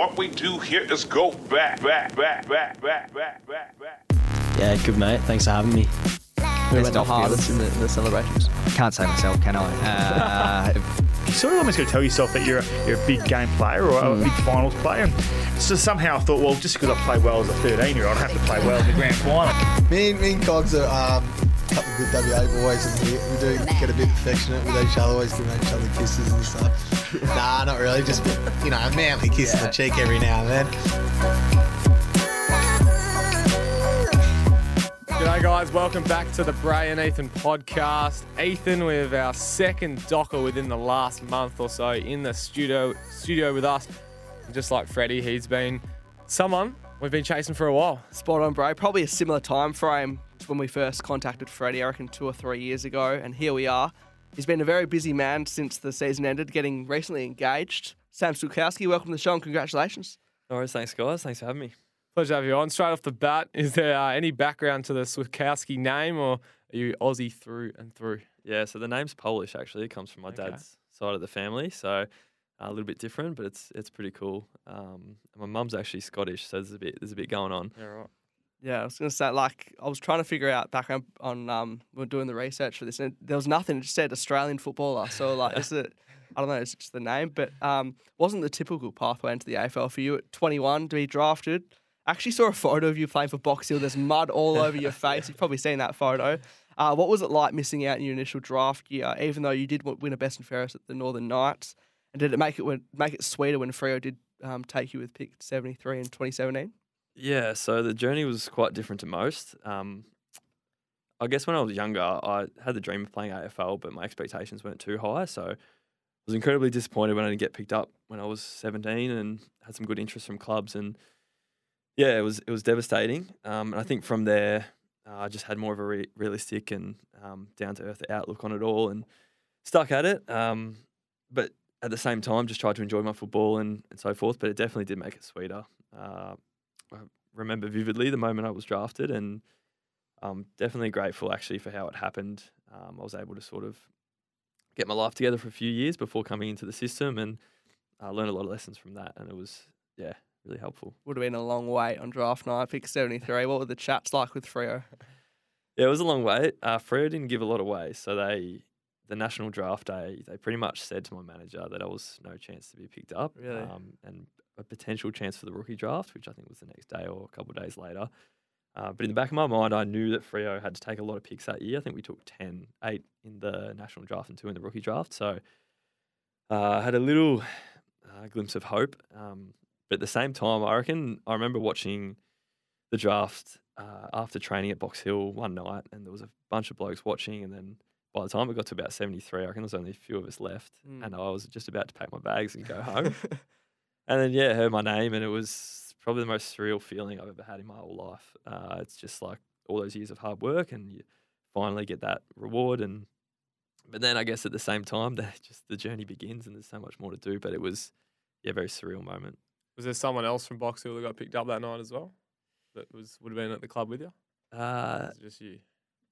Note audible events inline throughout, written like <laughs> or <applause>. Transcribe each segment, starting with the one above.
what we do here is go back, back, back, back, back, back, back, back. Yeah, good mate. Thanks for having me. Who went the hardest in the, in the celebrations? Can't say myself, can I? Uh, you sort of almost got to tell yourself that you're a, you're a big game player or a big finals player. And so somehow I thought, well, just because I play well as a 13 year old, I have to play well in the grand final. Me, and- me and Cogs are um, a good WA boys, and we, we do get a bit affectionate with each other, always giving each other kisses and stuff. <laughs> nah, not really, just you know, a manly kiss on the cheek every now and then. G'day, guys. Welcome back to the Bray and Ethan podcast. Ethan with our second docker within the last month or so in the studio studio with us. And just like Freddie, he's been someone we've been chasing for a while. Spot on, bro. Probably a similar time frame to when we first contacted Freddie, I reckon two or three years ago, and here we are. He's been a very busy man since the season ended, getting recently engaged. Sam Switkowski, welcome to the show and congratulations. No worries, thanks guys. Thanks for having me. Pleasure to have you on. Straight off the bat, is there uh, any background to the Switkowski name, or are you Aussie through and through? Yeah, so the name's Polish actually. It comes from my Okay. dad's side of the family, so uh, a little bit different, but it's it's pretty cool. Um, my mum's actually Scottish, so there's a bit there's a bit going on. Yeah, right. Yeah, I was gonna say, like, I was trying to figure out background on um, we are doing the research for this, and there was nothing. It just said Australian footballer. So, like, is it? I don't know. It's just the name, but um, wasn't the typical pathway into the AFL for you at 21 to be drafted. I actually saw a photo of you playing for Box Hill. There's mud all over your <laughs> face. You've probably seen that photo. Uh, what was it like missing out in your initial draft year, even though you did win a best and fairest at the Northern Knights? And did it make it make it sweeter when Freo did um, take you with pick 73 in 2017? Yeah, so the journey was quite different to most. Um, I guess when I was younger, I had the dream of playing AFL, but my expectations weren't too high. So I was incredibly disappointed when I didn't get picked up when I was 17 and had some good interest from clubs. And yeah, it was it was devastating. Um, and I think from there, uh, I just had more of a re- realistic and um, down to earth outlook on it all and stuck at it. Um, but at the same time, just tried to enjoy my football and, and so forth. But it definitely did make it sweeter. Uh, I remember vividly the moment I was drafted, and I'm definitely grateful actually for how it happened. Um, I was able to sort of get my life together for a few years before coming into the system, and I learned a lot of lessons from that, and it was yeah really helpful. Would have been a long wait on draft night, pick 73. What were the chats like with Freo? Yeah, it was a long wait. Uh, Freo didn't give a lot away, so they the national draft day they pretty much said to my manager that I was no chance to be picked up, Really? um, and a potential chance for the rookie draft, which I think was the next day or a couple of days later. Uh, but in the back of my mind, I knew that Freo had to take a lot of picks that year. I think we took 10, 8 in the national draft and two in the rookie draft. So uh, I had a little uh, glimpse of hope. Um, but at the same time, I reckon I remember watching the draft uh, after training at Box Hill one night, and there was a bunch of blokes watching. And then by the time it got to about 73, I reckon there was only a few of us left. Mm. And I was just about to pack my bags and go home. <laughs> And then yeah, heard my name, and it was probably the most surreal feeling I've ever had in my whole life. Uh, it's just like all those years of hard work, and you finally get that reward. And but then I guess at the same time, <laughs> that just the journey begins, and there's so much more to do. But it was yeah, a very surreal moment. Was there someone else from Box Hill that got picked up that night as well? That was would have been at the club with you? Uh, just you?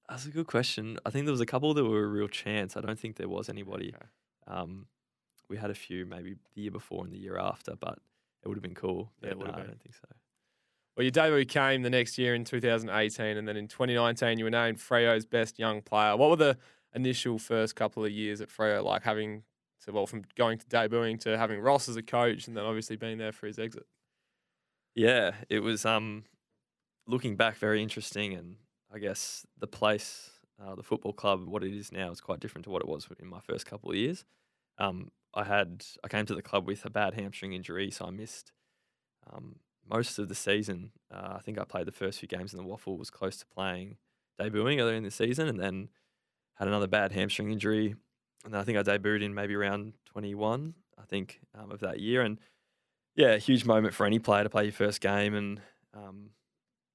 that's a good question. I think there was a couple that were a real chance. I don't think there was anybody. Okay. Um, we had a few maybe the year before and the year after, but it would have been cool. Yeah, it but would have no, I don't think so. Well, your debut came the next year in 2018, and then in 2019 you were named Freo's best young player. What were the initial first couple of years at Freo like having to well from going to debuting to having Ross as a coach, and then obviously being there for his exit? Yeah, it was um looking back very interesting and I guess the place, uh, the football club, what it is now is quite different to what it was in my first couple of years. Um, I had I came to the club with a bad hamstring injury, so I missed um, most of the season. Uh, I think I played the first few games in the WAFL, was close to playing debuting earlier in the season, and then had another bad hamstring injury. And I think I debuted in maybe around 21, I think, um, of that year. And yeah, a huge moment for any player to play your first game. And um,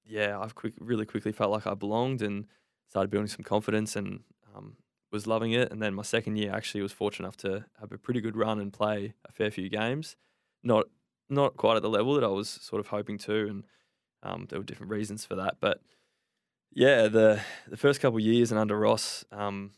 yeah, I've quick, really quickly felt like I belonged and started building some confidence and um, was loving it. And then my second year, actually, was fortunate enough to have a pretty good run and play a fair few games. Not not quite at the level that I was sort of hoping to, and um, there were different reasons for that. But yeah, the the first couple years and under Ross, um,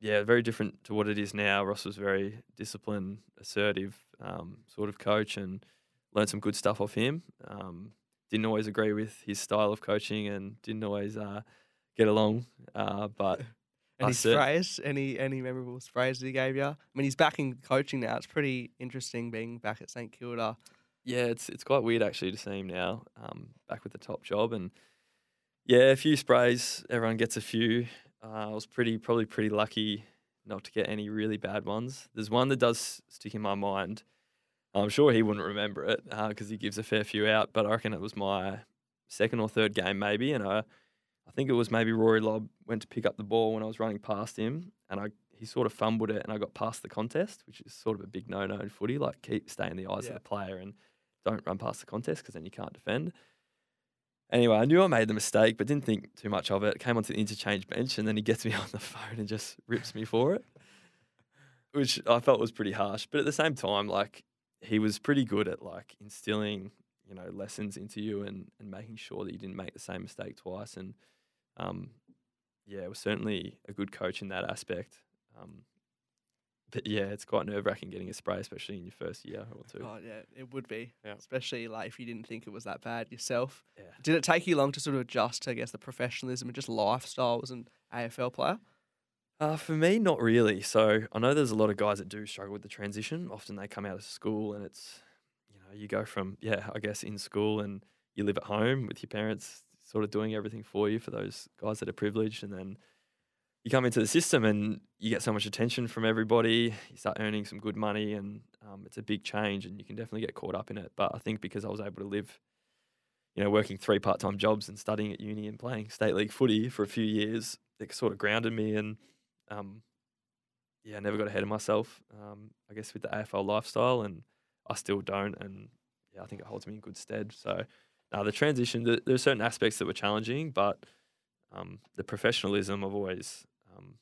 yeah, very different to what it is now. Ross was very disciplined, assertive, um, sort of coach, and learned some good stuff off him. Um, didn't always agree with his style of coaching and didn't always uh, get along. Uh, but <laughs> Any cer- sprays? Any any memorable sprays that he gave you? I mean, he's back in coaching now. It's pretty interesting being back at St Kilda. yeah, it's it's quite weird actually to see him now um, back with the top job and yeah, a few sprays. Everyone gets a few. Uh, I was pretty probably pretty lucky not to get any really bad ones. There's one that does stick in my mind. I'm sure he wouldn't remember it because he gives a fair few out, but I reckon it was my second or third game maybe, and I I think it was maybe Rory Lobb went to pick up the ball when I was running past him, and I he sort of fumbled it, and I got past the contest, which is sort of a big no-no in footy. Like keep stay in the eyes Yeah. of the player and don't run past the contest because then you can't defend. Anyway, I knew I made the mistake, but didn't think too much of it. Came onto the interchange bench, and then he gets me <laughs> on the phone and just rips me for it, which I felt was pretty harsh. But at the same time, like he was pretty good at like instilling, you know, lessons into you and and making sure that you didn't make the same mistake twice. And um, yeah, was certainly a good coach in that aspect. Um, but yeah, it's quite nerve wracking getting a spray, especially in your first year or two. Oh yeah, it would be. Yeah. Especially like if you didn't think it was that bad yourself. Yeah. Did it take you long to sort of adjust to, I guess, the professionalism and just lifestyle as an AFL player? Uh, for me, not really. So I know there's a lot of guys that do struggle with the transition. Often they come out of school and it's, you go from, yeah, I guess in school and you live at home with your parents sort of doing everything for you for those guys that are privileged. And then you come into the system and you get so much attention from everybody. You start earning some good money and um, it's a big change and you can definitely get caught up in it. But I think because I was able to live, you know, working three part time jobs and studying at uni and playing state league footy for a few years, it sort of grounded me and um, yeah, I never got ahead of myself. Um, I guess with the AFL lifestyle, and I still don't. And yeah, I think it holds me in good stead. So, now the transition, the, there are certain aspects that were challenging, but um, the professionalism, I've always um,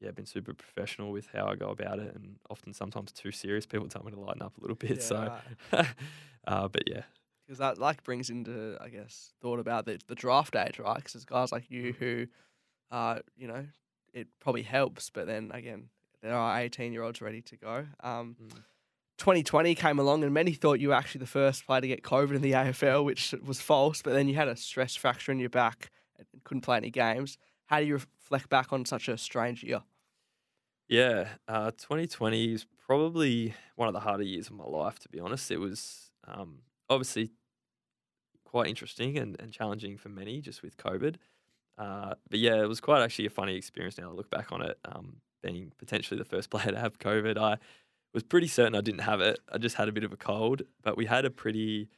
yeah been super professional with how I go about it, and often sometimes too serious. People tell me to lighten up a little bit. Yeah, so, right. <laughs> uh, but yeah, because that like brings into I guess thought about the, the draft age, right? Because there's guys like you who, uh, you know, it probably helps, but then again, there are 18 year olds ready to go. Um, Mm. 2020 came along, and many thought you were actually the first player to get COVID in the <laughs> AFL, which was false. But then you had a stress fracture in your back and couldn't play any games. How do you reflect back on such a strange year? Yeah, uh, 2020 is probably one of the harder years of my life, to be honest. It was um, obviously quite interesting and, and challenging for many just with COVID. Uh, but yeah, it was quite actually a funny experience now to look back on it. Um, being potentially the first <laughs> player to have COVID, I was pretty certain I didn't have it. I just had a bit of a cold, but we had a pretty,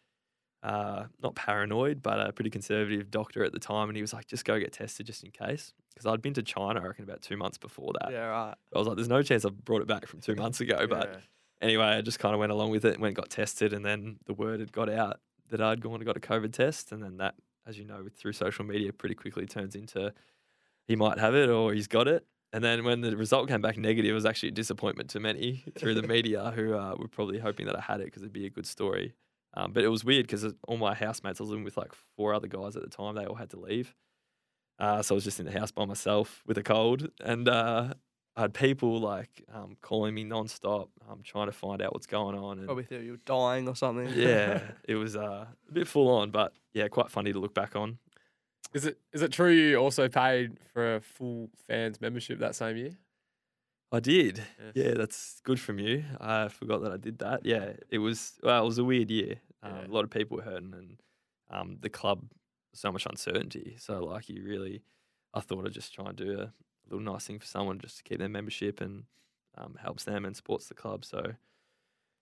uh, not paranoid, but a pretty conservative doctor at the time. And he was like, just go get tested just in case. Because I'd been to China, I reckon, about two months before that. yeah, right. I was like, there's no chance I've brought it back from two months ago. But anyway, I just kind of went along with it and went and got tested. And then the word had got out that I'd gone and got a COVID test. And then that, as you know, through social media, pretty quickly turns into he might have it or he's got it. And then when the result came back negative, it was actually a disappointment to many through the <laughs> media who uh, were probably hoping that I had it because it'd be a good story. Um, but it was weird because all my housemates, I was living with like four other guys at the time, they all had to leave. Uh, so I was just in the house by myself with a cold, and uh, I had people like um, calling me nonstop, um, trying to find out what's going on. And Probably thought you were dying or something. yeah, <laughs> it was uh, a bit full on, but yeah, quite funny to look back on. Is it is it true you also paid for a full fans membership that same year? I did. Yeah. Yeah, that's good from you. I forgot that I did that. Yeah, it was. Well, it was a weird year. Um, Yeah. A lot of people were hurting, and um, the club so much uncertainty. So like, you really, I thought I'd just try and do a little nice thing for someone just to keep their membership and um, helps them and supports the club. So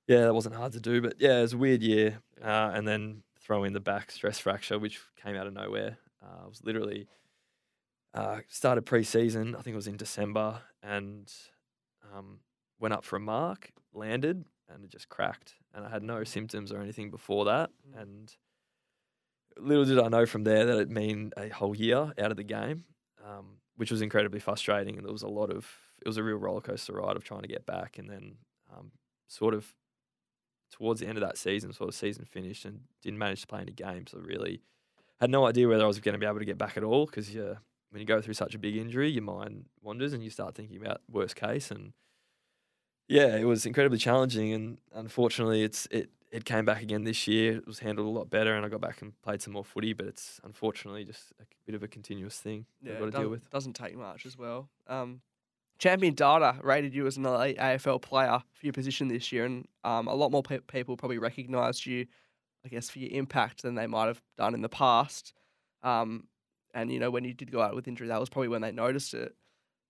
yeah, that wasn't hard to do. But yeah, it was a weird year. Uh, and then throw in the back stress fracture, which came out of nowhere. Uh, I was literally uh, started pre-season. I think it was in December, and um, went up for a mark, landed, and it just cracked. And I had no symptoms or anything before that. And little did I know from there that it mean a whole year out of the game, um, which was incredibly frustrating. And there was a lot of it was a real roller coaster ride of trying to get back, and then um, sort of towards the end of that season, sort of season finished, and didn't manage to play any games. So really had no idea whether I was going to be able to get back at all because yeah, when you go through such a big injury, your mind wanders and you start thinking about worst case. And yeah, it was incredibly challenging, and unfortunately, it's it it came back again this year. It was handled a lot better, and I got back and played some more footy. But it's unfortunately just a bit of a continuous thing Yeah, got to deal with. doesn't take much as well. Um, Champion Data rated you as an elite AFL player for your position this year, and um, a lot more pe- people probably recognised you, I guess, for your impact than they might have done in the past. Um, and you know, when you did go out with injury, that was probably when they noticed it.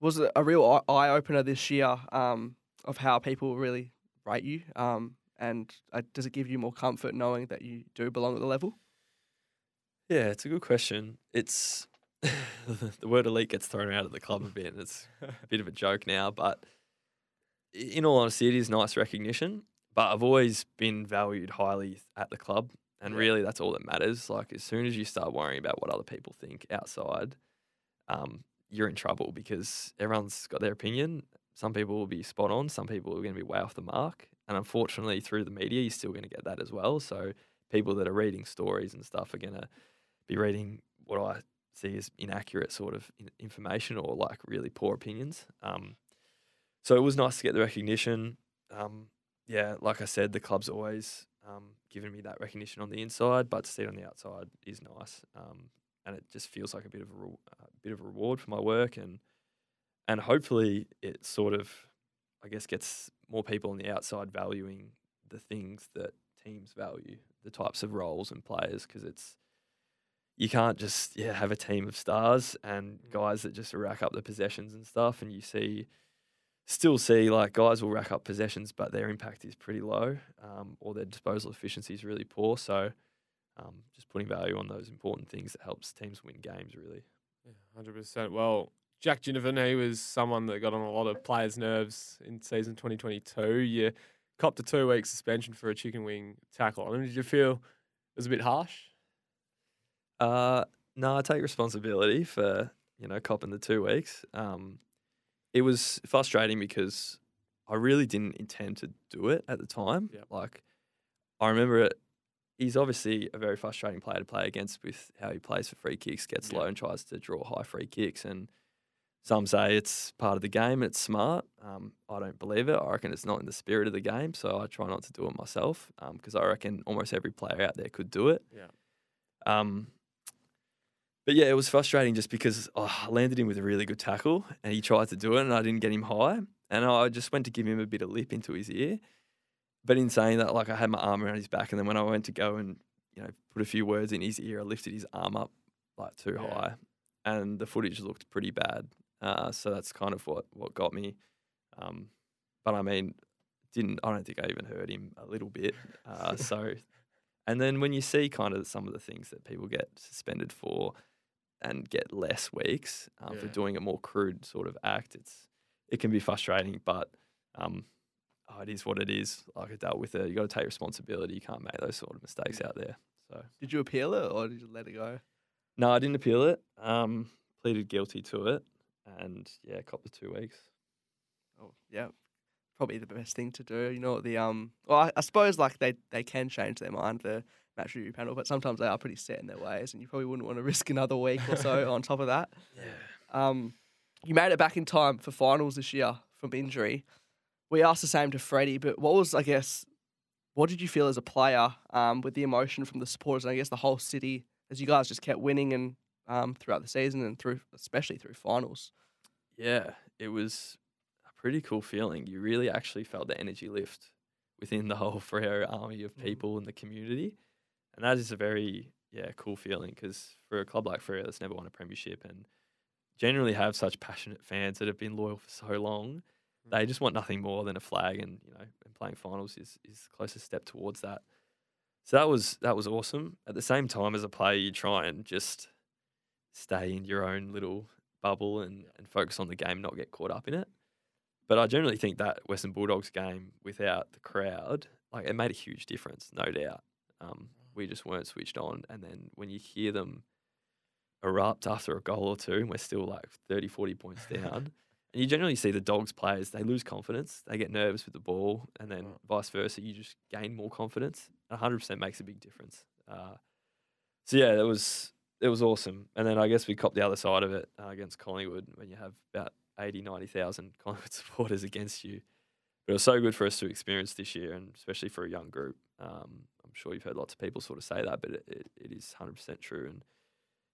Was it a real eye opener this year um, of how people really rate you? Um, and uh, does it give you more comfort knowing that you do belong at the level? Yeah, it's a good question. It's <laughs> the word elite gets thrown out of the club a bit. And it's <laughs> a bit of a joke now, but in all honesty, it is nice recognition. But I've always been valued highly at the club, and Yeah. really that's all that matters. Like as soon as you start worrying about what other people think outside, um, you're in trouble because everyone's got their opinion. Some people will be spot on, some people are going to be way off the mark, and unfortunately, through the media, you're still going to get that as well. So people that are reading stories and stuff are going to be reading what I see as inaccurate sort of information or like really poor opinions. Um, so it was nice to get the recognition. Um, yeah, like I said, the club's always um, given me that recognition on the inside, but to see it on the outside is nice. Um, and it just feels like a bit of a, re- a bit of a reward for my work, and and hopefully it sort of, I guess, gets more people on the outside valuing the things that teams value, the types of roles and players, because it's you can't just yeah have a team of stars and guys that just rack up the possessions and stuff, and you see still see like guys will rack up possessions, but their impact is pretty low, um, or their disposal efficiency is really poor. So, um, just putting value on those important things that helps teams win games. Really, Yeah, Hundred percent. Well, Jack Ginnivan, he was someone that got on a lot of players' nerves in season 2022. You copped a two-week suspension for a chicken wing tackle. I mean, did you feel it was a bit harsh? uh, no, I take responsibility for you know copping the two weeks. Um, it was frustrating because I really didn't intend to do it at the time. Yep. Like, I remember it. He's obviously a very frustrating player to play against with how he plays for free kicks, gets Yep. low and tries to draw high free kicks. And some say it's part of the game, it's smart. Um, I don't believe it. I reckon it's not in the spirit of the game. So I try not to do it myself because I reckon almost every player out there could do it. Yeah. Um, but yeah, it was frustrating just because oh, I landed him with a really good tackle and he tried to do it and I didn't get him high. And I just went to give him a bit of lip into his ear. But in saying that, like I had my arm around his back and then when I went to go and, you know, put a few words in his ear, I lifted his arm up like too Yeah. high. And the footage looked pretty bad. Uh, so that's kind of what, what got me. Um, but I mean, didn't I don't think I even heard him a little bit. Uh, <laughs> so and then when you see kind of some of the things that people get suspended for and get less weeks um, for doing a more crude sort of act, it's it can be frustrating, but um, oh, it is what it is. Like I dealt with it. You got to take responsibility. You can't make those sort of mistakes out there. So Did you appeal it or did you let it go? no, I didn't appeal it. Um, pleaded guilty to it, and yeah, cop the two weeks. Oh, yeah. Probably the best thing to do. You know, the um. Well, I, I suppose like they they can change their mind the match review panel, but sometimes they are pretty set in their ways, and you probably wouldn't want to risk another week or so <laughs> on top of that. Yeah. Um, you made it back in time for finals this year from injury. We asked the same to Freddie, but what was I guess, what did you feel as a player um, with the emotion from the supporters and I guess the whole city as you guys just kept winning and um, throughout the season and through especially through finals. Yeah, it was a pretty cool feeling. You really actually felt the energy lift within the whole <laughs> Freo army of Mm. people in the community. And that is a very, yeah, cool feeling because for a club like Freo that's never won a premiership and generally have such passionate fans that have been loyal for so long, they just want nothing more than a flag and, you know, and playing finals is, is the closest step towards that. So that was that was awesome. At the same time as a player, you try and just stay in your own little bubble and, and focus on the game, not get caught up in it. But I generally think that Western Bulldogs game without the crowd, like it made a huge difference, no doubt. Um, we just weren't switched on. And then when you hear them erupt after a goal or two, and we're still like 30, 40 points <laughs> down, and you generally see the Dogs players, they lose confidence, they get nervous with the ball, and then Right. vice versa, you just gain more confidence. 100% makes a big difference. Uh, so yeah, it was it was awesome. And then I guess we copped the other side of it uh, against Collingwood when you have about 80, 90,000 <laughs> Collingwood supporters against you. But it was so good for us to experience this year, and especially for a young group. Um, I'm sure you've heard lots of people sort of say that, but it, it, it is 100% true, and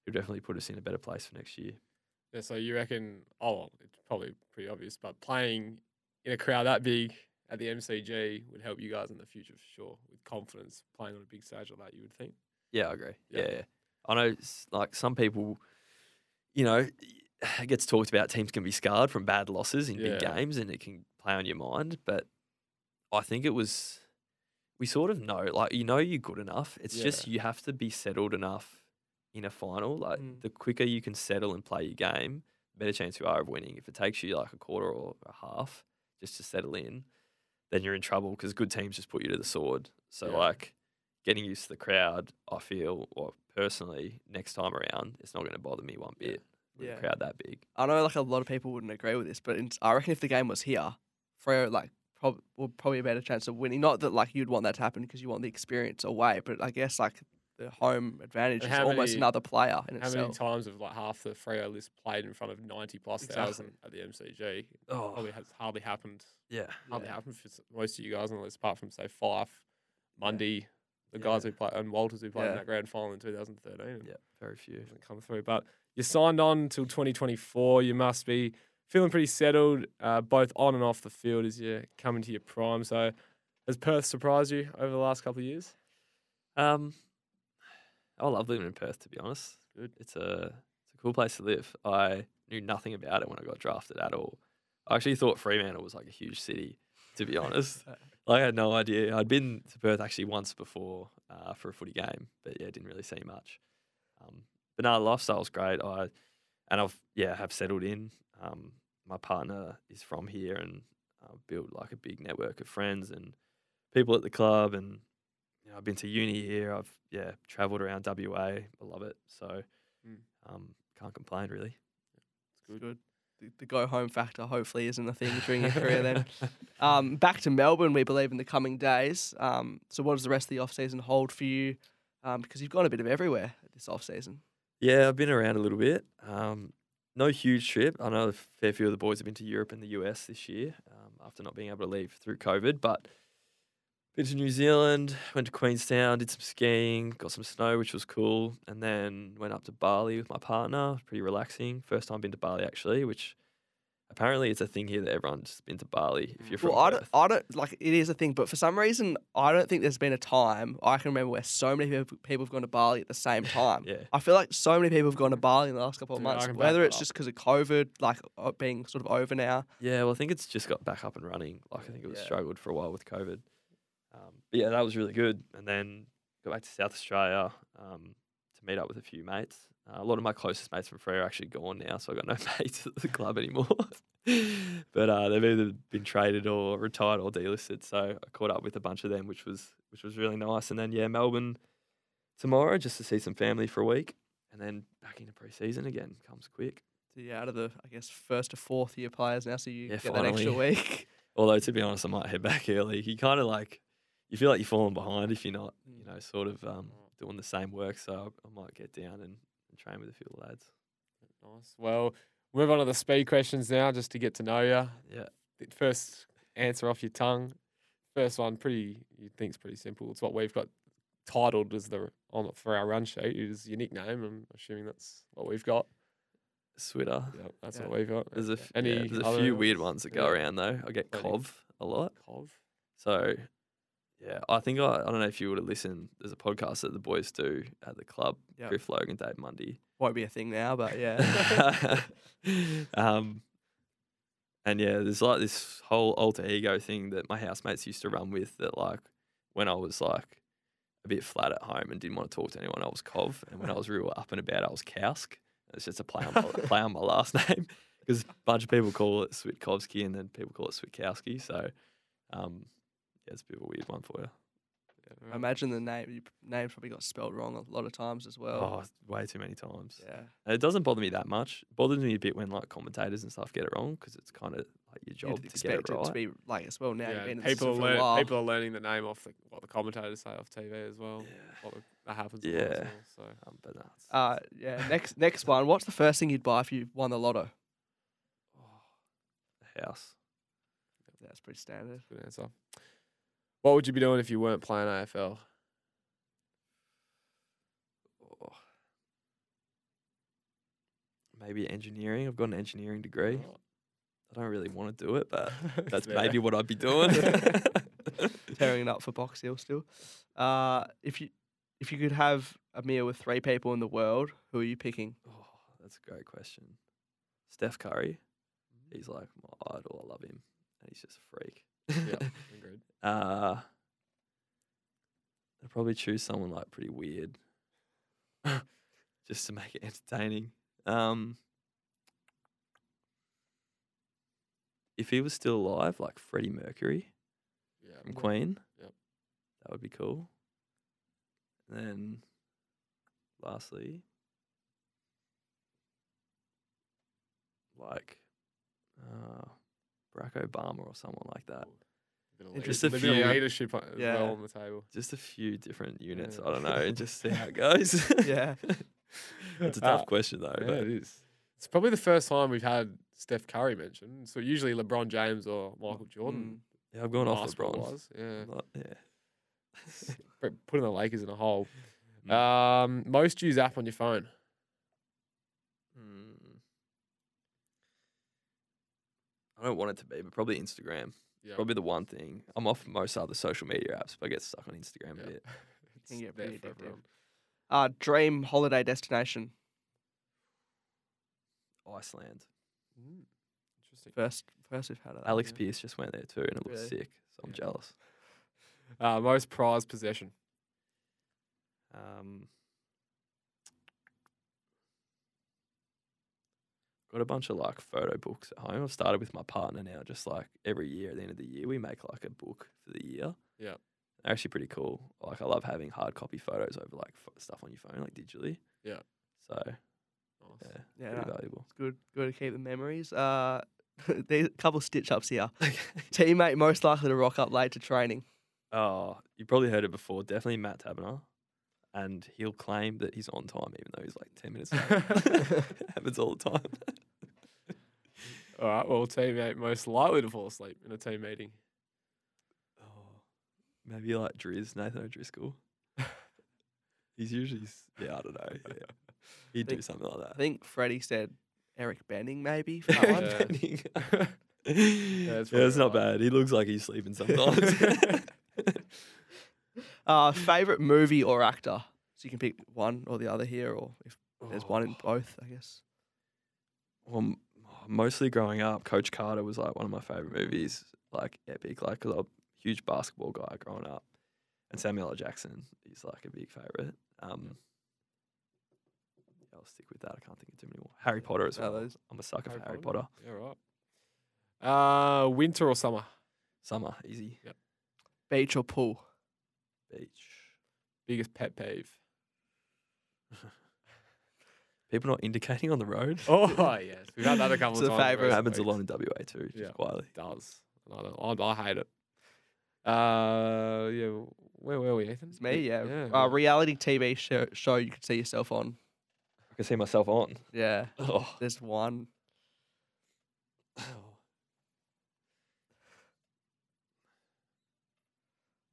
it'll definitely put us in a better place for next year. Yeah, so you reckon? Oh, well, it's probably pretty obvious, but playing in a crowd that big at the MCG would help you guys in the future for sure, with confidence playing on a big stage like that. You would think. Yeah, I agree. Yeah. Yeah, yeah. I know, like some people, you know, it gets talked about teams can be scarred from bad losses in big games, and it can play on your mind. But I think it was, we sort of know, like you know, you're good enough. It's just you have to be settled enough in a final. Like Mm. the quicker you can settle and play your game, the better chance you are of winning. If it takes you like a quarter or a half just to settle in, then you're in trouble because good teams just put you to the sword. So Yeah. like getting used to the crowd, I feel, or personally, next time around, it's not going to bother me one Yeah. bit with Yeah. a crowd that big. I know like a lot of people wouldn't agree with this, but in, I reckon if the game was here, Freo like prob- would probably a better chance of winning. Not that like you'd want that to happen because you want the experience away, but I guess like the home advantage And is almost many- another player in How itself. many times have like half the Freo list played in front of ninety plus thousand at the MCG? Oh, Probably has hardly happened. yeah. Hardly Yeah. happened for most of you guys on the list, apart from say Fyfe, Mundy, the Yeah. guys who played and Walters who played in that grand final in 2013. Yeah, very few. hasn't come through. But you signed on until 2024. You must be feeling pretty settled, uh, both on and off the field as you come into your prime. So, has Perth surprised you over the last couple of years? Um, I love living in Perth. To be honest, Good. It's a it's a cool place to live. I knew nothing about it when I got drafted at all. I actually thought Fremantle was like a huge city. To be honest, <laughs> I had no idea. I'd been to Perth actually once before uh, for a footy game, but yeah, didn't really see much. Um, but no, the lifestyle's great. I and I've yeah have settled in. Um, my partner is from here, and I've built like a big network of friends and people at the club, and you know, I've been to uni here. I've yeah travelled around WA. I love it. So Mm. um, can't complain really. It's good. The, the go home factor hopefully isn't a thing during your career then. <laughs> Um, back to Melbourne, we believe in the coming days. Um, so what does the rest of the off season hold for you? Um, because you've gone a bit of everywhere this off season. Yeah, I've been around a little bit. Um, no huge trip. I know a fair few of the boys have been to Europe and the US this year um, after not being able to leave through COVID. But been to New Zealand, went to Queenstown, did some skiing, got some snow, which was cool, and then went up to Bali with my partner. Pretty relaxing. First time been to Bali actually, which apparently it's a thing here that everyone's been to Bali if you're from Well, I Perth. don't, I don't like it is a thing, but for some reason, I don't think there's been a time I can remember where so many people, people have gone to Bali at the same <laughs> time. Yeah. I feel like so many people have gone to Bali in the last couple of Yeah, I months, can back whether that it's up. just because of COVID, like uh, being sort of over now. Yeah, well, I think it's just got back up and running. Like I think it was Yeah. struggled for a while with COVID. Um, but yeah, that was really good. And then got back to South Australia um, to meet up with a few mates. Uh, a lot of my closest mates from Freo are actually gone now, so I got no <laughs> mates at the club anymore. <laughs> but uh, they've either been traded or retired or delisted. So I caught up with a bunch of them, which was which was really nice. And then yeah, Melbourne tomorrow just to see some family for a week, and then back into pre-season again. Comes quick. So you're out of the, I guess, first to fourth year players now, so you Yeah, get that extra week. <laughs> Although to be honest, I might head back early. You kind of like you feel like you're falling behind if you're not, you know, sort of um, doing the same work. So I might get down and train with a few of the lads. Nice. Well, move on to the speed questions now, just to get to know you. Yeah. First answer off your tongue. First one, pretty you think's pretty simple. It's what we've got titled as the on for our run sheet. It is your nickname. I'm assuming that's what we've got. Switter. Yeah, that's Yeah. what we've got. There's a f- Any yeah, there's a few weird ones that go Yeah. around though. I get Plenty. Cov a lot. Cov. So yeah, I think I, I don't know if you would have listened. There's a podcast that the boys do at the club. Yep. Griff Logue, Dave Mundy. Won't be a thing now, but yeah. <laughs> um, and yeah, there's like this whole alter ego thing that my housemates used to run with. That like when I was like a bit flat at home and didn't want to talk to anyone, I was Cov, and when I was real up and about, I was Kowsk. It's just a play on my, <laughs> play on my last name because a bunch of people call it Switkovsky and then people call it Switkowski. So um, yeah, it's a bit of a weird one for you. I imagine the name your name's probably got spelled wrong a lot of times as well. Oh, way too many times. yeah. And It doesn't bother me that much. It bothers me a bit when like commentators and stuff get it wrong because it's kind of like your job You'd to get expect it it, right. to be like as well now. Yeah, you've been in the people are system for a learn, people are learning the name off the, what the commentators say off TV as well. What the, that happens. a lot as Yeah. well, so um, but no, it's- Uh, yeah. Next, next one. What's the first thing you'd buy if you won the lotto? a house. That's pretty standard. good answer. What would you be doing if you weren't playing AFL? Oh. Maybe engineering. I've got an engineering degree. Oh, I don't really want to do it, but <laughs> that's maybe what I'd be <laughs> doing. <laughs> Tearing it up for Box Hill still. Uh, if you if you could have a meal with three people in the world, who are you picking? oh, that's a great question. Steph Curry. He's like my idol. I love him. And he's just a freak. Yeah, <laughs> agreed. Uh, I'd probably choose someone like pretty weird, <laughs> just to make it entertaining. Um, if he was still alive, like Freddie Mercury Yeah, from. Queen, Yep. that would be cool. And then, lastly, like uh, Barack Obama or someone like that. Just a few- leadership as Yeah. well on the table. Just a few different units. Yeah. I don't know, and just see how it <laughs> goes. Yeah. <laughs> it's a tough Uh, question though. Yeah, but it is. It's probably the first time we've had Steph Curry mentioned. So usually LeBron James or Michael Jordan. yeah, I've gone off LeBron. wise, Yeah, not- yeah. <laughs> Putting the Lakers in a hole. Mm. Um, most used app on your phone. I don't want it to be, but probably Instagram. Yeah, Probably the one thing. I'm off most other social media apps, but I get stuck on Instagram Yeah. a bit. <laughs> It's Can get pretty for addictive. everyone. Uh, dream holiday destination. Iceland. Mm, Interesting. First, first we've had it. Alex yeah. Pierce just went there too, and it looks Really? sick. So I'm Yeah. jealous. Uh, most prized possession. Um, got a bunch of like photo books at home. I've started with my partner now. Just like every year at the end of the year, we make like a book for the year. Yeah. They're actually pretty cool. Like I love having hard copy photos over like ph- stuff on your phone, like digitally. Yeah. So Nice. yeah, Yeah, pretty no, valuable. it's good. Good to keep the memories. Uh, <laughs> there's a couple stitch ups here. <laughs> Teammate most likely to rock up late to training. Oh, you probably heard it before. Definitely Matt Taberner. And he'll claim that he's on time, even though he's like 10 minutes late. <laughs> <laughs> Happens all the time. <laughs> All right. Well, teammate most likely to fall asleep in a team meeting. Oh, maybe like Driz, Nathan O'Driscoll. he's usually, yeah, I don't know. Yeah. He'd do something like that. I think Freddie said Eric Benning maybe for. Yeah. Benning. Yeah, yeah, it's it's, not bad. He looks like he's sleeping sometimes. Uh, favorite movie or actor? So you can pick one or the other here, or if there's one in both, I guess. well, m- mostly growing up, Coach Carter was like one of my favorite movies, like epic, like 'cause I'm a huge basketball guy growing up, and Samuel L. Jackson is like a big favorite. Um, I'll stick with that. I can't think of too many more. Harry Potter as Oh, well. those- I'm a sucker Harry for Harry Potter? Potter. Yeah, right. Uh, winter or summer? Summer, easy. Yeah. Beach or pool? Beach. Biggest pet peeve. People not indicating on the road. <laughs> Oh <laughs> yes, we've had that a couple It's of a times. in favourite. It recent happens a lot in WA too, just Yeah. quietly. It does. And I, don't, I, I hate it. Uh, yeah. Where were we, Ethan? It's me, yeah. Yeah. Uh, reality TV show, show you could see yourself on. I can see myself on. Yeah, <laughs> Oh. there's one.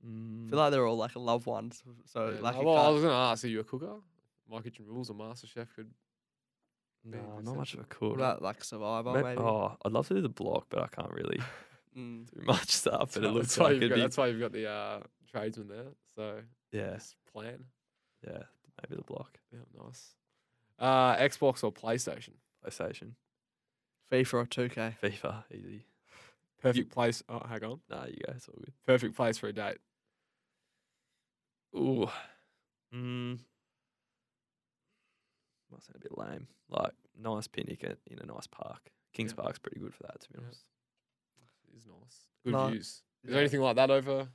I Mm, feel like they're all like a loved ones. So Yeah, like, no, well, I was going to ask, are you a cooker? My Kitchen Rules or Master Chef could. no, being I'm not much of a what cook. about like Survivor May- maybe? Oh, I'd love to do the block, but I can't really <laughs> Mm. <laughs> do much stuff. But it That's looks why like you've it'd got, be. that's why you've got the uh, tradesman there. So Yeah, plan. yeah, maybe the block. Yeah, nice. Uh, Xbox or PlayStation? PlayStation, FIFA or 2K. FIFA, easy. Perfect place. Oh, hang on. Nah, you go. It's all good. Perfect place for a date. Ooh, mm, might sound a bit lame. Like nice picnic at, in a nice park. Kings Yeah. Park's pretty good for that, to be Yeah. honest. It is nice. Good No, views. Is yeah. there anything like that over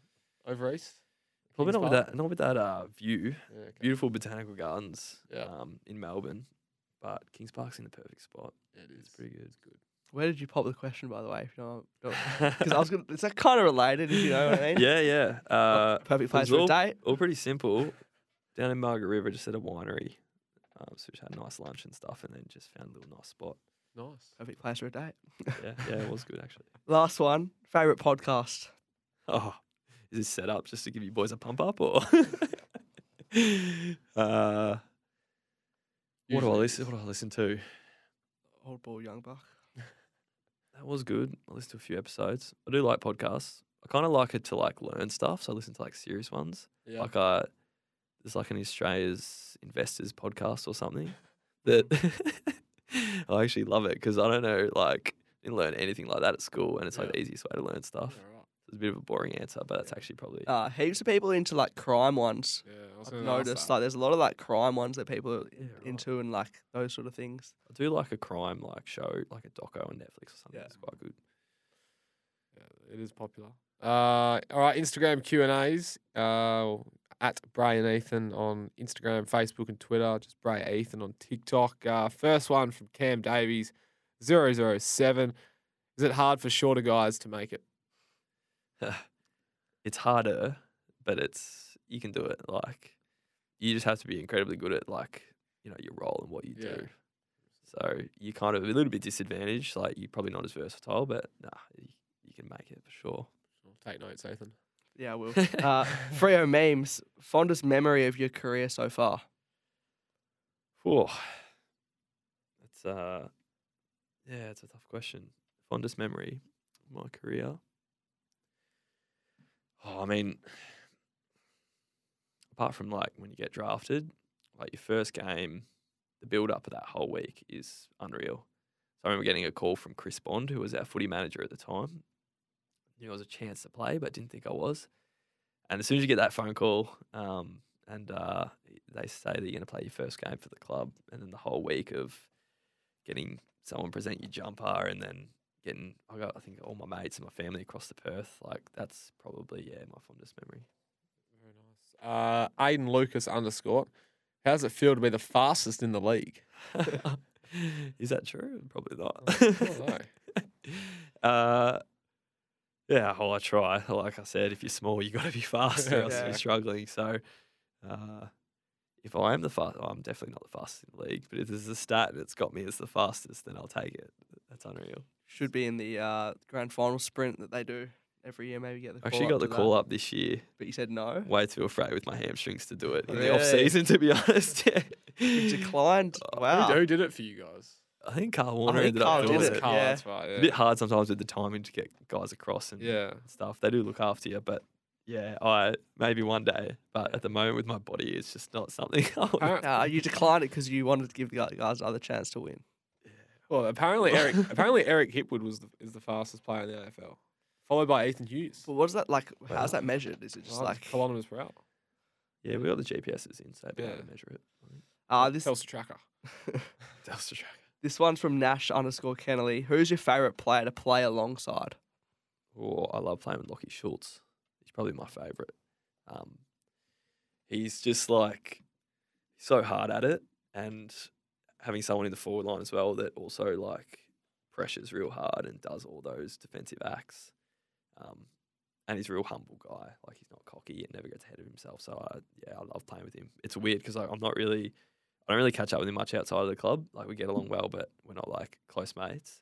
over east? Probably Kings not with that. Not with that uh, view. Okay. Beautiful botanical gardens. Yeah. Um, in Melbourne, but Kings Park's in the perfect spot. It is. It's pretty good. It's good. Where did you pop the question, by the way? If you know, because I was gonna. It's kind of related, if you know what I mean. <laughs> yeah, yeah. <laughs> Uh, Perfect place was for a date. All pretty simple. Down in Margaret River, just at a winery. Um, so we just had a nice lunch and stuff, and then just found a little nice spot. Nice. Perfect place for a date. Yeah, <laughs> yeah, it was good actually. Last one. Favorite podcast. Oh, is this set up just to give you boys a pump up or? uh, what do I listen? What do I listen to? Old ball, young buck. That was good. I listened to a few episodes. I do like podcasts. I kind of like it to like learn stuff, so I listen to like serious ones. Yeah. Like I, there's like an Australia's investors podcast or something <laughs> that <laughs> I actually love it because I don't know like didn't learn anything like that at school, and it's like Yeah. the easiest way to learn stuff. Yeah, right. It's a bit of a boring answer, but that's actually probably Uh, heaps of people into like crime ones. Yeah, I was I've gonna ask noticed that. like there's a lot of like crime ones that people are Yeah, right. into and like those sort of things. I do like a crime like show, like a doco on Netflix or something. Yeah. It's quite good. Yeah, it is popular. Uh, all right, Instagram Q and A's. Uh, at Bray and Ethan on Instagram, Facebook, and Twitter. Just Bray Ethan on TikTok. Uh, first one from Cam Davies, 007. Is it hard for shorter guys to make it? <sighs> it's harder, but it's you can do it. Like you just have to be incredibly good at like you know your role and what you Yeah. do. So you kind of a little bit disadvantaged. Like you're probably not as versatile, but nah, you, you can make it for sure. Take notes, Ethan. Yeah, I will. <laughs> uh, Freo memes. Fondest memory of your career so far? Whew. It's uh, yeah, it's a tough question. Fondest memory of my career. Oh, I mean, apart from like when you get drafted, like your first game, the build up of that whole week is unreal. So I remember getting a call from Chris Bond, who was our footy manager at the time. Knew I was a chance to play, but didn't think I was. And as soon as you get that phone call, um, and uh, they say that you're going to play your first game for the club, and then the whole week of getting someone present your jumper, and then getting I got I think all my mates and my family across to Perth. Like that's probably yeah my fondest memory. Very nice. Uh, Aiden Lucas underscore. How does it feel to be the fastest in the league? <laughs> Is that true? Probably not. I <laughs> uh, yeah, well, I try. Like I said, if you're small, you got to be <laughs> fast, or else Yeah. you're struggling. So, uh, if I am the fast, I'm definitely not the fastest in the league. But if there's a stat that's got me as the fastest, then I'll take it. That's unreal. Should be in the uh, grand final sprint that they do every year. Maybe get the I actually call got up the call that. up this year. but you said no. Way too afraid with my hamstrings to do it in the off season. To be <laughs> honest. You declined. Oh, <laughs> wow. Who, who did it for you guys? I think Karl Worner think ended Karl up did doing it, it. Karl, yeah. that's right. A bit hard sometimes with the timing to get guys across and yeah. stuff. They do look after you, but yeah, I maybe one day. But at the moment with my body, it's just not something. <laughs> I would- Uh, you declined it because you wanted to give the guys another chance to win. Well, apparently <laughs> Eric apparently Eric Hipwood was the, is the fastest player in the AFL, followed by Ethan Hughes. But what's that like? How's that measured? Is it just Oh, like kilometers per hour. yeah, we got the GPSs in, so I'd able Yeah. to measure it. uh, this? Telstra tracker. <laughs> That's tracker. This one's from Nash underscore Kennelly. Who's your favourite player to play alongside? Oh, I love playing with Lockie Schultz. He's probably my favourite. Um, he's just like so hard at it, and having someone in the forward line as well that also like pressures real hard and does all those defensive acts. Um, and he's a real humble guy. Like he's not cocky and never gets ahead of himself. So I, yeah, I love playing with him. It's weird because I'm not really, I don't really catch up with him much outside of the club. Like we get along well, but we're not like close mates.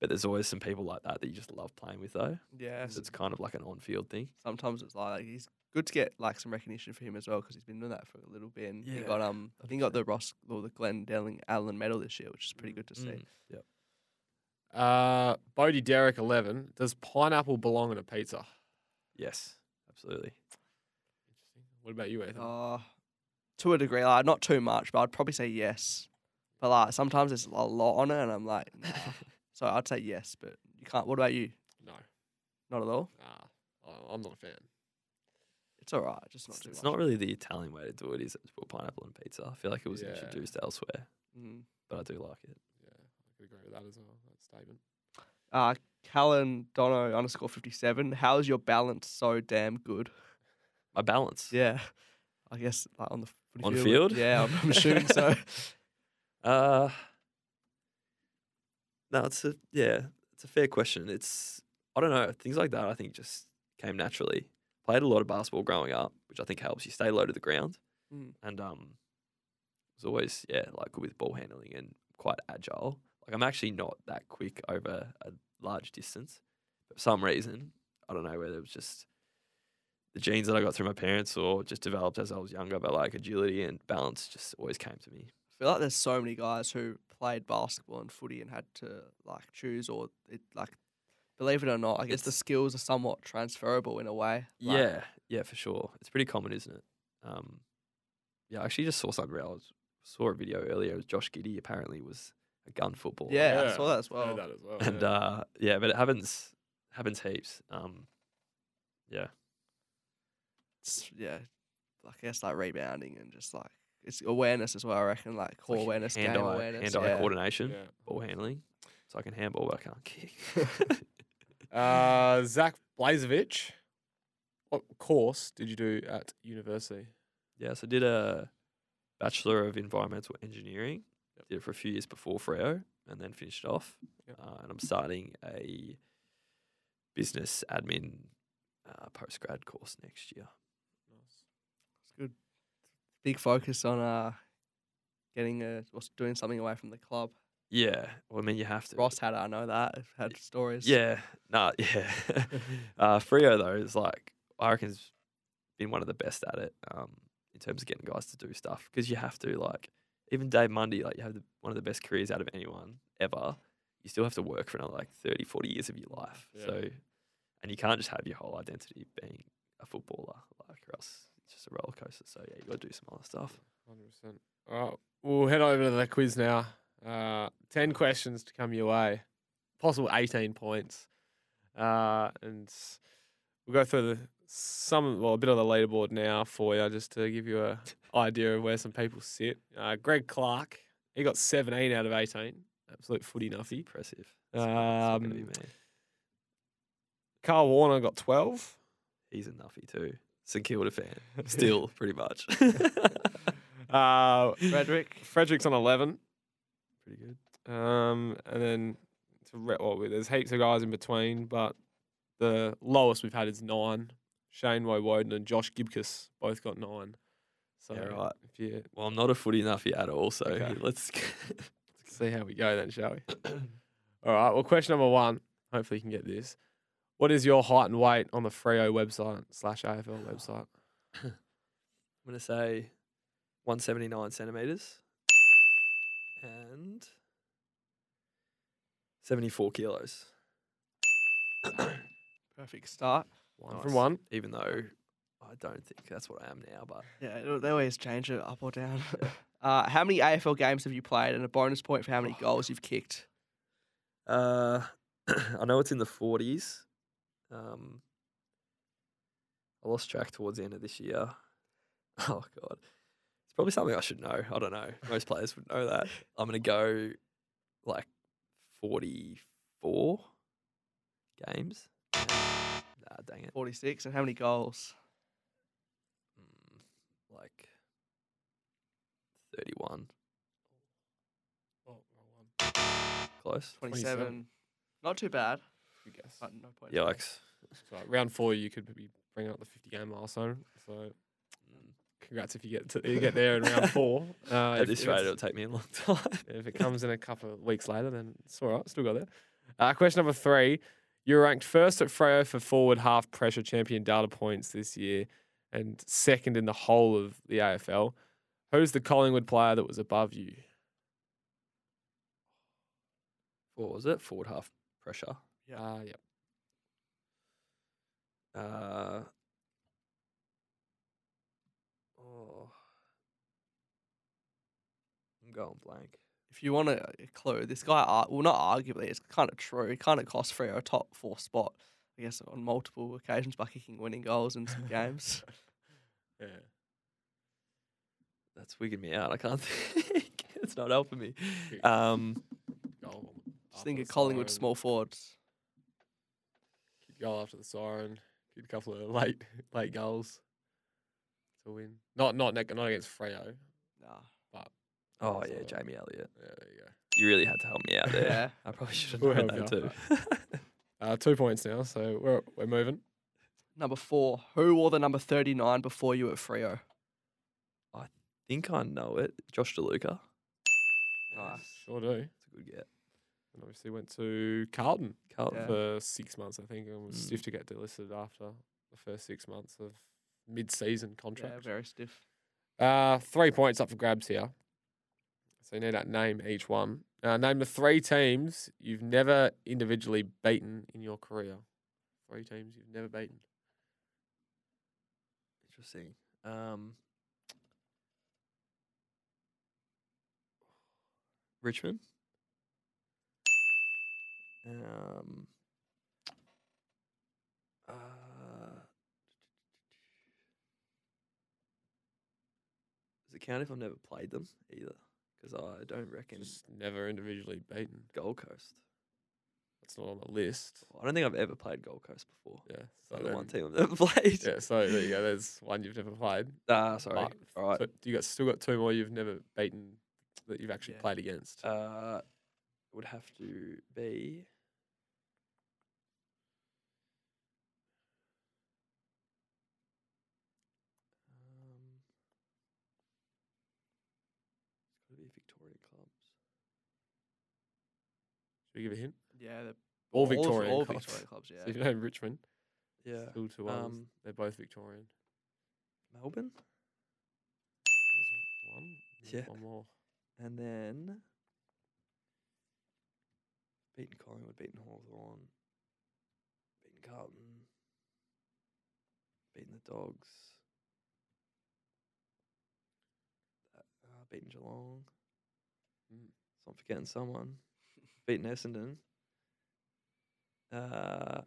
But there's always some people like that that you just love playing with though. Yeah. it's kind of like an on-field thing. Sometimes it's like he's good to get like some recognition for him as well because he's been doing that for a little bit. And he got um, I think he got the Ross or the Glendinning-Allen medal this year, which is pretty good to see. Mm, Yep. Uh, Bodie Derrick eleven. Does pineapple belong in a pizza? Yes, absolutely. Interesting. What about you, Ethan? Uh, to a degree, like not too much, but I'd probably say yes. But like sometimes there's a lot on it, and I'm like, nah. <laughs> so I'd say yes, but you can't. What about you? no, Not at all. nah, I'm not a fan. It's all right, just not It's, too it's much. not really the Italian way to do it, is it? To put pineapple on pizza. I feel like it was Yeah. introduced elsewhere, Mm. but I do like it. Yeah, I could agree with that as well. That statement. Uh, Callan Dono underscore fifty seven. How is your balance so damn good? My balance. Yeah, I guess like on the footy On field. field? Yeah, I'm, I'm assuming so. <laughs> Uh no, it's a yeah, it's a fair question. It's I don't know things like that. I think just came naturally. Played a lot of basketball growing up, which I think helps you stay low to the ground, Mm. and um, was always yeah like good with ball handling and quite agile. Like I'm actually not that quick over a large distance, but for some reason I don't know whether it was just the genes that I got through my parents or just developed as I was younger, but like agility and balance just always came to me. I feel like there's so many guys who played basketball and footy and had to like choose or it like believe it or not, I guess the skills are somewhat transferable in a way. Like, yeah, yeah, for sure. It's pretty common, isn't it? Um, yeah, I actually just saw something. I was, saw a video earlier. It was Josh Giddey apparently was a gun footballer. Yeah, I Yeah, saw that as Heard well. that as well. and yeah. uh, yeah, but it happens happens heaps. Um, yeah, It's- yeah, I guess like rebounding and just like it's awareness as well. I reckon like core like awareness, hand game eye, awareness. hand eye yeah. coordination, Yeah. ball handling. So I can handball, but I can't kick. <laughs> Uh, Zach Blazevich, what course did you do at university? Yeah, so I did a Bachelor of Environmental Engineering. Did it for a few years before Freo and then finished off. Yep. Uh, and I'm starting a business admin uh, post grad course next year. It's good. Big focus on uh getting a or doing something away from the club. Yeah, well, I mean, you have to. Ross had I know that. I've had stories. Yeah, nah, <laughs> yeah. <laughs> uh, Freo though is like I reckon has been one of the best at it um, in terms of getting guys to do stuff because you have to like even Dave Mundy like you have the, one of the best careers out of anyone ever. You still have to work for another like 30, 40 years of your life. Yeah. So, and you can't just have your whole identity being a footballer, like or else it's just a roller coaster. So yeah, you got to do some other stuff. Hundred percent. All right, we'll head over to the quiz now. Uh, Ten questions to come your way, possible eighteen points, uh, and we'll go through the some well a bit of the leaderboard now for you, just to give you a <laughs> idea of where some people sit. Uh, Greg Clark, he got seventeen out of eighteen. Absolute footy nuffy. Impressive. It's not gonna be Um, me. Karl Worner got twelve. He's a nuffy too. St Kilda fan, <laughs> still pretty much. <laughs> Uh, Frederick. Frederick's on eleven. Pretty good. Um, and then to re- well, there's heaps of guys in between, but the lowest we've had is nine. Shane Woden and Josh Gibkus both got nine. So Yeah, right. if you Well, I'm not a footy nuffy at all, so Okay. <laughs> <laughs> let's. see how we go then, shall we? <clears throat> All right. Well, question number one. Hopefully, you can get this. What is your height and weight on the Freo website slash AFL website? I'm gonna say 179 centimeters and 74 kilos. <coughs> Perfect start. One from one. Even though I don't think that's what I am now, but Yeah, it'll- they always change it up or down. <laughs> uh, how many AFL games have you played, and a bonus point for how many goals you've kicked? uh, <coughs> I know it's in the 40s. Um, I lost track towards the end of this year. <laughs> Oh god, probably something I should know. I don't know. Most players would know that. I'm gonna go like 44 games. Nah, dang it. Forty-six, and how many goals? Mm, like 31. Oh, wrong one. Close. 27. 27. Not too bad. Good guess. But no points. for me. Yikes. So round four, you could be bringing up the 50 game milestone. So. Congrats if you get to you get there in round four. <laughs> Uh, At if- this if rate, it'll take me a long <laughs> time. If it comes in a couple of weeks later, then it's all right. Still got there. Uh, question number three. You're ranked first at Freo for forward half pressure champion data points this year and second in the whole of the AFL. Who's the Collingwood player that was above you? What was it? Forward half pressure. Yeah. Uh, yeah. Uh, I'm going blank. If you want a, a clue, this guy, ar- well, not arguably, it's kind of true. He kind of cost Freo a top four spot, I guess, on multiple occasions by kicking winning goals in some games. <laughs> Yeah. That's wigging me out. I can't <laughs> think. it's not helping me. Um, Goal Just after think the of Collingwood siren, small forwards. kick Goal after the siren. Kick a couple of late late goals to win. Not not not against Freo. Nah. Oh yeah, Jamie Elliott. Yeah, there you go. You really had to help me out there. Yeah. <laughs> I probably should have We'll known that too. <laughs> Uh, two points now, so we're we're moving. Number four. Who wore the number 39 before you at Freo? I think I know it. Josh DeLuca. Nice. Sure do. It's a good get. And obviously went to Carlton Carlton. Yeah. for six months, I think, and was Mm. stiff to get delisted after the first six months of mid-season contract. Yeah, contract. very stiff. Uh, three points up for grabs here. So you need to name each one. Uh, name the three teams you've never individually beaten in your career. Three teams you've never beaten. Interesting. Um, Richmond. Um, uh, does it count if I've never played them either? Because I don't reckon Just never individually beaten. Gold Coast. That's not on the list. I don't think I've ever played Gold Coast before. Yeah. So the one team I've never <laughs> played. Yeah, so there you go. There's one you've never played. Ah, sorry. But- All right. So you got still got two more you've never beaten that you've actually Yeah. played against. Uh, would have to be. Um, it's got to be Victorian clubs. Should we give a hint? Yeah, the, All Victorian all clubs. Victorian clubs. <laughs> Yeah. So you know Richmond. Yeah. Still two others. Um, They're both Victorian. Melbourne, There's one. Yeah. One more. and then beaten Collingwood, beaten Hawthorn, beaten Carlton, beaten the Dogs, uh, beaten Geelong. Mm. So I'm forgetting someone. Beaten Essendon. Uh,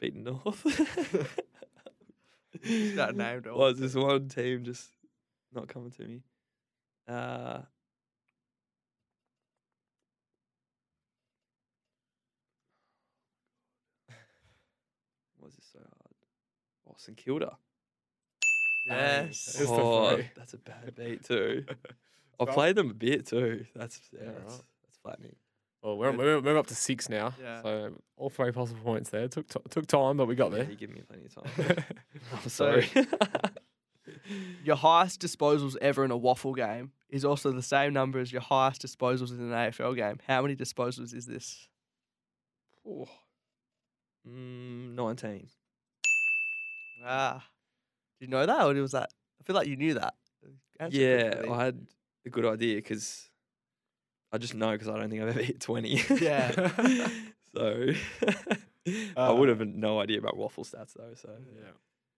beaten North. <laughs> That named all. Was this one team just not coming to me? Uh, <sighs> is this so hard? Oh, St Kilda. Yes. The Oh, that's a bad beat too. <laughs> I've played them a bit too. That's yeah, Yeah, that's, right. that's flattening. Well, we're, we're, we're up to six now. Yeah. So all three possible points there. Took t- took time, but we got Yeah, there. you give me plenty of time. <laughs> I'm sorry. <laughs> Your highest disposals ever in a WAFL game is also the same number as your highest disposals in an AFL game. How many disposals is this? oh. mm, Nineteen. Ah, did you know that, or was that? I feel like you knew that. Yeah. I had a good idea because I just know because I don't think I've ever hit 20. Yeah. <laughs> so <laughs> I would have no idea about WAFL stats though. So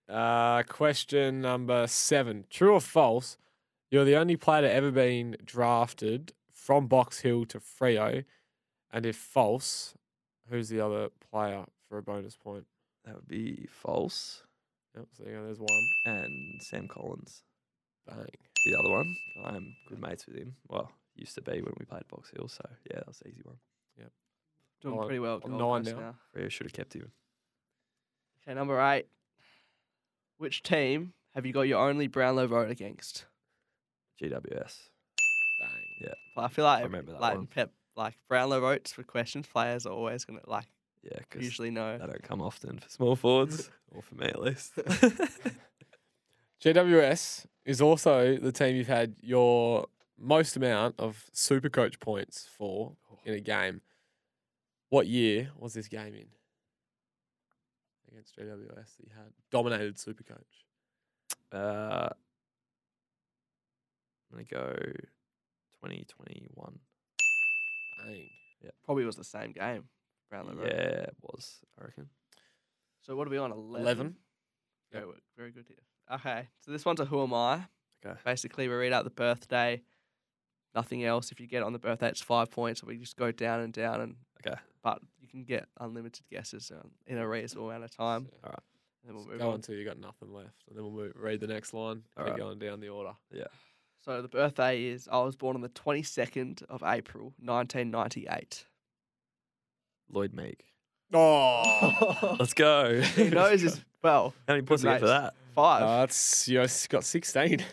Uh, question number seven. True or false? You're the only player to ever been drafted from Box Hill to Freo. And if false, who's the other player for a bonus point? that would be false. Yep, so go, there's one. And Sam Collins, Bang. the other one. I'm good mates with him. Well, used to be when we played Box Hill. So yeah, that was the easy one. Yeah. Doing Nine- pretty well. at I'm Gold nine Coast now. Freo should have kept him. Okay, number eight. Which team have you got your only Brownlow vote against? GWS. Bang. Well, I feel like I remember that like one. Pep, like Brownlow votes for questions. Players are always gonna like Yeah, because usually know. they don't come often for small forwards, <laughs> or for me at least. <laughs> <laughs> GWS is also the team you've had your most amount of super coach points for in a game. What year was this game in? Against GWS that you had dominated super coach. Uh, I'm gonna go 2021. Bang. Yeah, probably was the same game. Brownlow Yeah, vote. it was. I reckon. So what are we on? Eleven. 11. Very, wo- very good here. Okay, so this one's a who am I? Okay. Basically, we read out the birthday. Nothing else. If you get it on the birthday, it's five points. So we just go down and down, and Okay. but you can get unlimited guesses um, in a reasonable amount of time. All right. And then we'll So move go on. until you got nothing left, and then we'll move, read the next line. Keep Alright. going down the order. Yeah. So the birthday is I was born on the twenty second of April, nineteen ninety eight. Lloyd Meek. Oh, <laughs> Let's go. He knows <laughs> as well. How many points did you get for mates. that? Five. uh, that's you got sixteen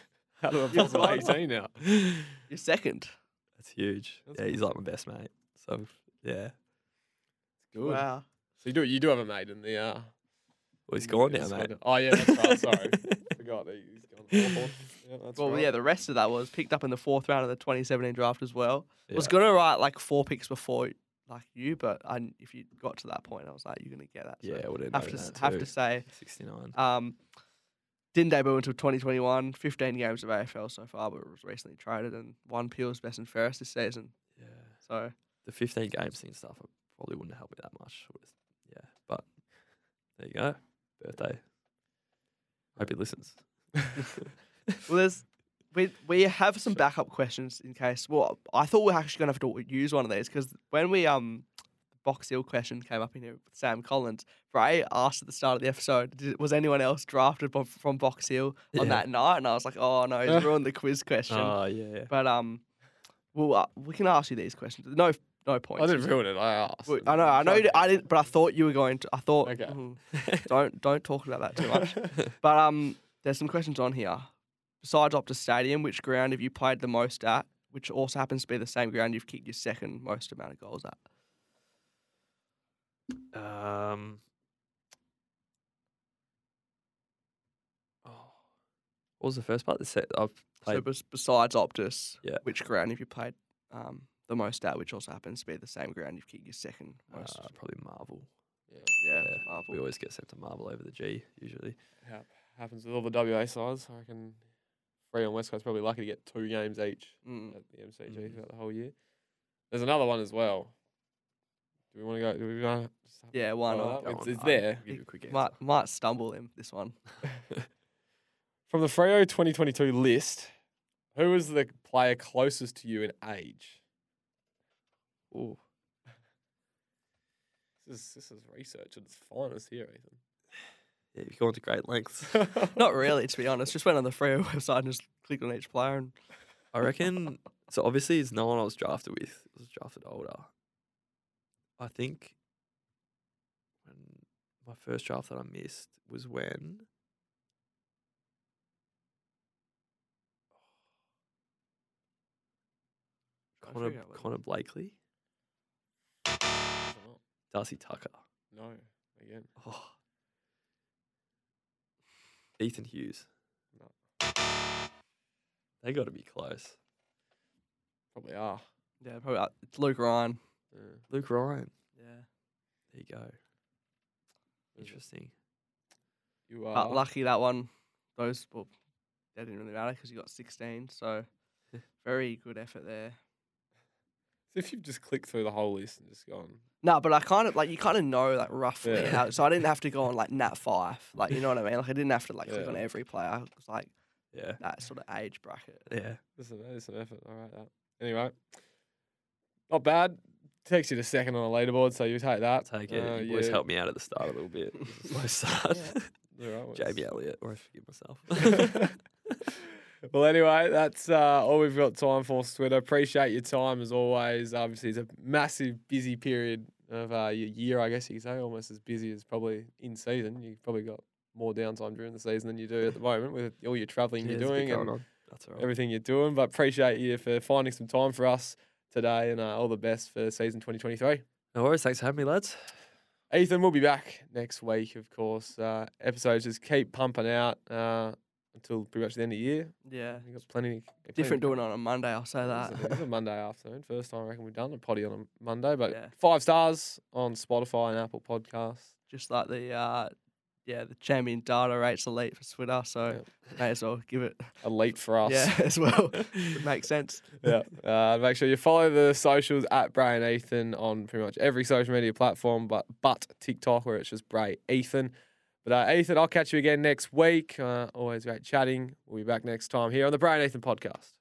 out of a You're possible eighteen now. You're second. That's huge. That's yeah, he's like my best mate. So yeah. It's good. Wow. So you do you do have a mate in the uh. Well, he's gone now, mate. Oh yeah, that's right. Sorry, <laughs> forgot that he's gone. Hawthorn. Yeah, that's Well, right. yeah, the rest of that was picked up in the fourth round of the 2017 draft as well. Was gonna write like four picks before like you, but I, if you got to that point, I was like, you're gonna get that. So Yeah, I would have have to s- have to say, 69. um, didn't debut until 2021. 15 games of AFL so far, but was recently traded and won Peel's best and fairest this season. yeah. So The 15 games thing stuff probably wouldn't help me that much. With, yeah, but there you go. Birthday. Hope he listens. <laughs> well, there's we we have some backup questions in case. Well, I thought we are actually gonna have to use one of these because when we um Box Hill question came up in here with Sam Collins, Bray asked at the start of the episode, did, was anyone else drafted from, from Box Hill on Yeah. that night? And I was like, oh no, he's <laughs> ruined the quiz question. Oh, yeah. yeah. but um, well, uh, we can ask you these questions. No, no points. I didn't ruin it. I asked. Well, I know, I know, you, I didn't, but I thought you were going to. I thought, Okay. mm, <laughs> don't don't talk about that too much. <laughs> But um, there's some questions on here. Besides Optus Stadium, which ground have you played the most at? Which also happens to be the same ground you've kicked your second most amount of goals at. Um. Oh, what was the first part? The set. I've So bes- besides Optus, Yeah. which ground have you played um, the most at? Which also happens to be the same ground you've kicked your second most. Uh, probably Marvel. yeah, Yeah, Marvel. we always get sent to Marvel over the G usually. Hap- happens with all the WA sides. I reckon Free on West Coast probably lucky to get two games each Mm. at the MCG Mm. throughout the whole year. There's another one as well. Do we want to go? Do we want to? Yeah, why follow not? that? It's, it's there. Give you a quick answer. Might might stumble him this one. <laughs> From the Freo 2022 list, who was the player closest to you in age? Ooh. This is this is research at its finest here, <sighs> Yeah, you've gone to great lengths. <laughs> Not really, to be honest. Just went on the Freo website and just clicked on each player and I reckon. So obviously, it's no one I was drafted with. I was drafted older. I think when my first draft that I missed was when. <sighs> Connor, figure out what it Connor Blakely, Darcy Tucker. no, again. Oh. Ethan Hughes. No. They got to be close. Probably are. yeah, probably uh, it's Luke Ryan. Yeah. Luke Ryan. Yeah. There you go. Interesting. You are. But lucky that one, those well, that didn't really matter because you got 16. So <laughs> very good effort there. So if you've just clicked through the whole list and just gone, No, but I kind of like you kind of know like roughly Yeah. how. So I didn't have to go on like Nat Fyfe, like you know what I mean. Like I didn't have to like click on every player. It was like Yeah. that sort of age bracket. Yeah. There's an, there's an effort. All right, that. Anyway, not bad. Takes you to second on the leaderboard, so you take that. Take it. Uh, you boys yeah. helped me out at the start a little bit. <laughs> It slow start. All right, well, Jamie Elliott, or I forgive myself. <laughs> <laughs> well, anyway, that's uh, all we've got time for, Twitter. Appreciate your time as always. Obviously, it's a massive, busy period of uh, your year, I guess you could say, almost as busy as probably in season. You've probably got more downtime during the season than you do at the moment with all your travelling Yeah, you're there's a bit doing and on. That's all right. everything you're doing. But appreciate you for finding some time for us today and uh, all the best for season 2023. No worries. Thanks for having me, lads. Ethan we'll be back next week, of course. Uh, episodes just keep pumping out uh, until pretty much the end of the year. Yeah, We've got plenty. plenty different to doing it on a Monday. I'll say that. It's a, it's a Monday afternoon. First time I reckon we've done a potty on a Monday, but Yeah. five stars on Spotify and Apple Podcasts. Just like the uh, yeah, the champion data rates elite for Twitter. So may as well give it Elite for us. yeah <laughs> as well. <laughs> it makes sense. yeah. Uh, make sure you follow the socials at Brian Ethan on pretty much every social media platform, but but TikTok where it's just Bray Ethan. But uh, Ethan, I'll catch you again next week. Uh, always great chatting. We'll be back next time here on the Brian Ethan podcast.